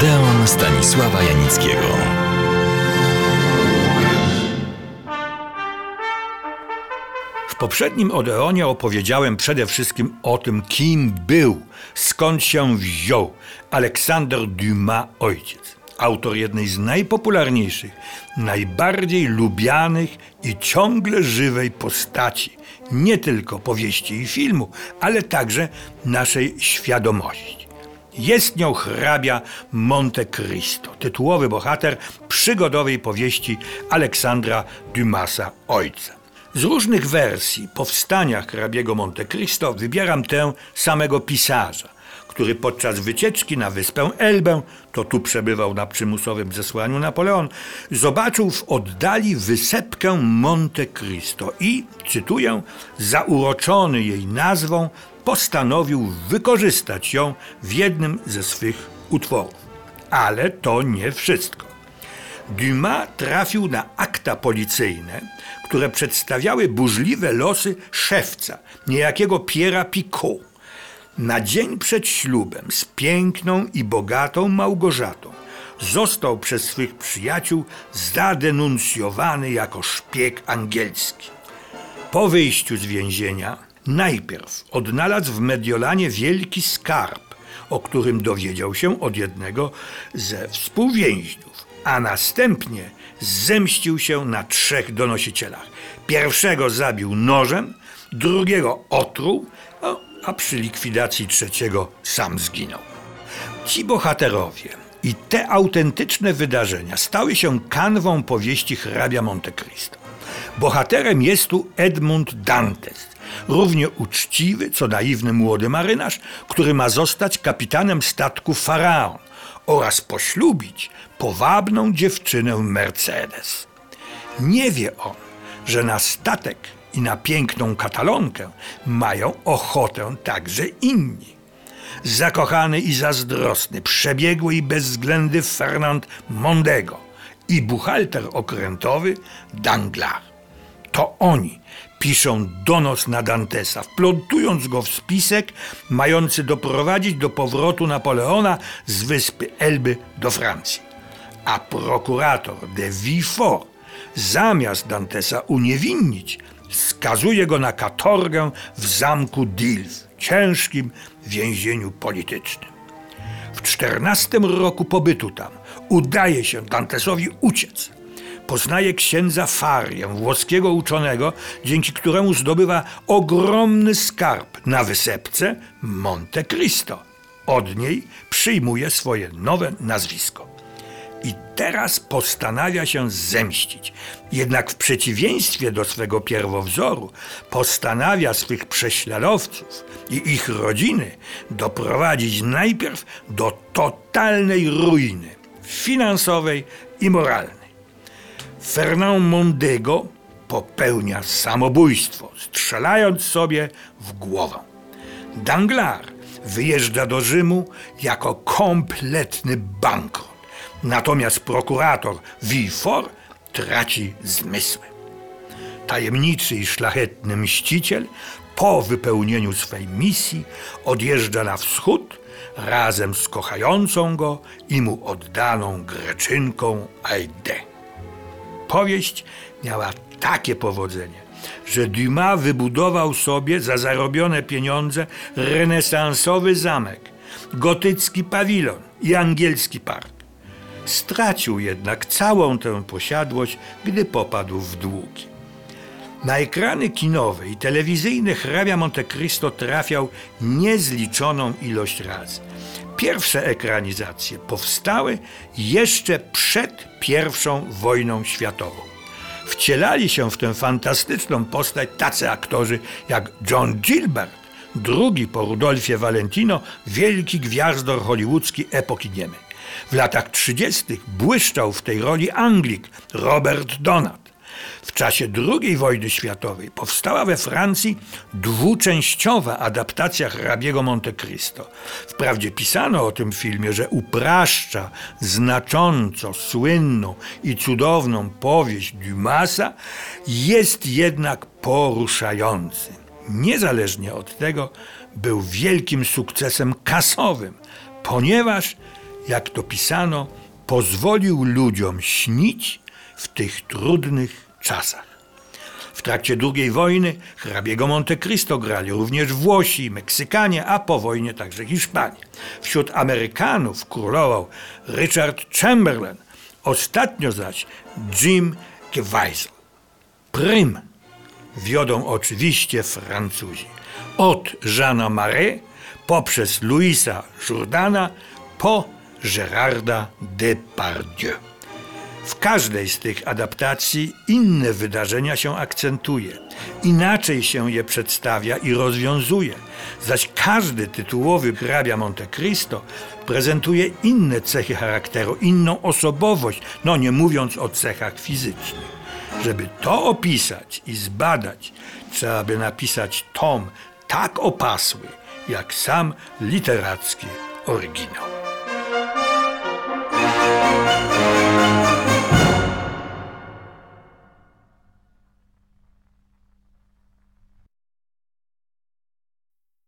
Odeon Stanisława Janickiego. W poprzednim Odeonie opowiedziałem przede wszystkim o tym, kim był, skąd się wziął Aleksander Dumas ojciec. Autor jednej z najpopularniejszych, najbardziej lubianych i ciągle żywej postaci, nie tylko powieści i filmu, ale także naszej świadomości. Jest nią hrabia Monte Cristo, tytułowy bohater przygodowej powieści Aleksandra Dumasa Ojca. Z różnych wersji powstania hrabiego Monte Cristo wybieram tę samego pisarza, który podczas wycieczki na wyspę Elbę, to tu przebywał na przymusowym zesłaniu Napoleon, zobaczył w oddali wysepkę Monte Cristo i, cytuję, zauroczony jej nazwą, postanowił wykorzystać ją w jednym ze swych utworów. Ale to nie wszystko. Dumas trafił na akta policyjne, które przedstawiały burzliwe losy szewca, niejakiego Piera Picot. Na dzień przed ślubem z piękną i bogatą Małgorzatą został przez swych przyjaciół zadenuncjowany jako szpieg angielski. Po wyjściu z więzienia najpierw odnalazł w Mediolanie wielki skarb, o którym dowiedział się od jednego ze współwięźniów, a następnie zemścił się na trzech donosicielach. Pierwszego zabił nożem, drugiego otruł, a przy likwidacji trzeciego sam zginął. Ci bohaterowie i te autentyczne wydarzenia stały się kanwą powieści hrabia Monte Cristo. Bohaterem jest tu Edmund Dantes, równie uczciwy, co naiwny młody marynarz, który ma zostać kapitanem statku Faraon oraz poślubić powabną dziewczynę Mercedes. Nie wie on, że na statek i na piękną katalonkę mają ochotę także inni. Zakochany i zazdrosny, przebiegły i bezwzględny Fernand Mondego i buchalter okrętowy Danglar. To oni piszą donos na Dantesa, wplątując go w spisek mający doprowadzić do powrotu Napoleona z wyspy Elby do Francji. A prokurator de Villefort zamiast Dantesa uniewinnić, skazuje go na katorgę w zamku Dilf, ciężkim więzieniu politycznym. W czternastym roku pobytu tam udaje się Dantesowi uciec. Poznaje księdza Farię, włoskiego uczonego, dzięki któremu zdobywa ogromny skarb na wysepce Monte Cristo. Od niej przyjmuje swoje nowe nazwisko i teraz postanawia się zemścić. Jednak w przeciwieństwie do swego pierwowzoru postanawia swych prześladowców i ich rodziny doprowadzić najpierw do totalnej ruiny finansowej i moralnej. Fernand Mondego popełnia samobójstwo, strzelając sobie w głowę. Danglars wyjeżdża do Rzymu jako kompletny bankrut. Natomiast prokurator Villefort traci zmysły. Tajemniczy i szlachetny mściciel po wypełnieniu swej misji odjeżdża na wschód razem z kochającą go i mu oddaną greczynką Aide. Powieść miała takie powodzenie, że Dumas wybudował sobie za zarobione pieniądze renesansowy zamek, gotycki pawilon i angielski park. Stracił jednak całą tę posiadłość, gdy popadł w długi. Na ekrany kinowe i telewizyjne hrabia Monte Cristo trafiał niezliczoną ilość razy. Pierwsze ekranizacje powstały jeszcze przed I wojną światową. Wcielali się w tę fantastyczną postać tacy aktorzy jak John Gilbert, drugi po Rudolfie Valentino, wielki gwiazdor hollywoodzki epoki niemej. W latach 30. błyszczał w tej roli Anglik Robert Donat. W czasie II wojny światowej powstała we Francji dwuczęściowa adaptacja hrabiego Monte Cristo. Wprawdzie pisano o tym filmie, że upraszcza znacząco słynną i cudowną powieść Dumasa, jest jednak poruszający. Niezależnie od tego był wielkim sukcesem kasowym, ponieważ jak to pisano, pozwolił ludziom śnić w tych trudnych czasach. W trakcie II wojny hrabiego Monte Cristo grali również Włosi, Meksykanie, a po wojnie także Hiszpanie. Wśród Amerykanów królował Richard Chamberlain, ostatnio zaś Jim Caviezel. Prym wiodą oczywiście Francuzi. Od Jeana Marais poprzez Louisa Jourdana po Gérarda Depardieu. W każdej z tych adaptacji inne wydarzenia się akcentuje, inaczej się je przedstawia i rozwiązuje, zaś każdy tytułowy hrabia Monte Cristo prezentuje inne cechy charakteru, inną osobowość, no nie mówiąc o cechach fizycznych. Żeby to opisać i zbadać, trzeba by napisać tom tak opasły, jak sam literacki oryginał.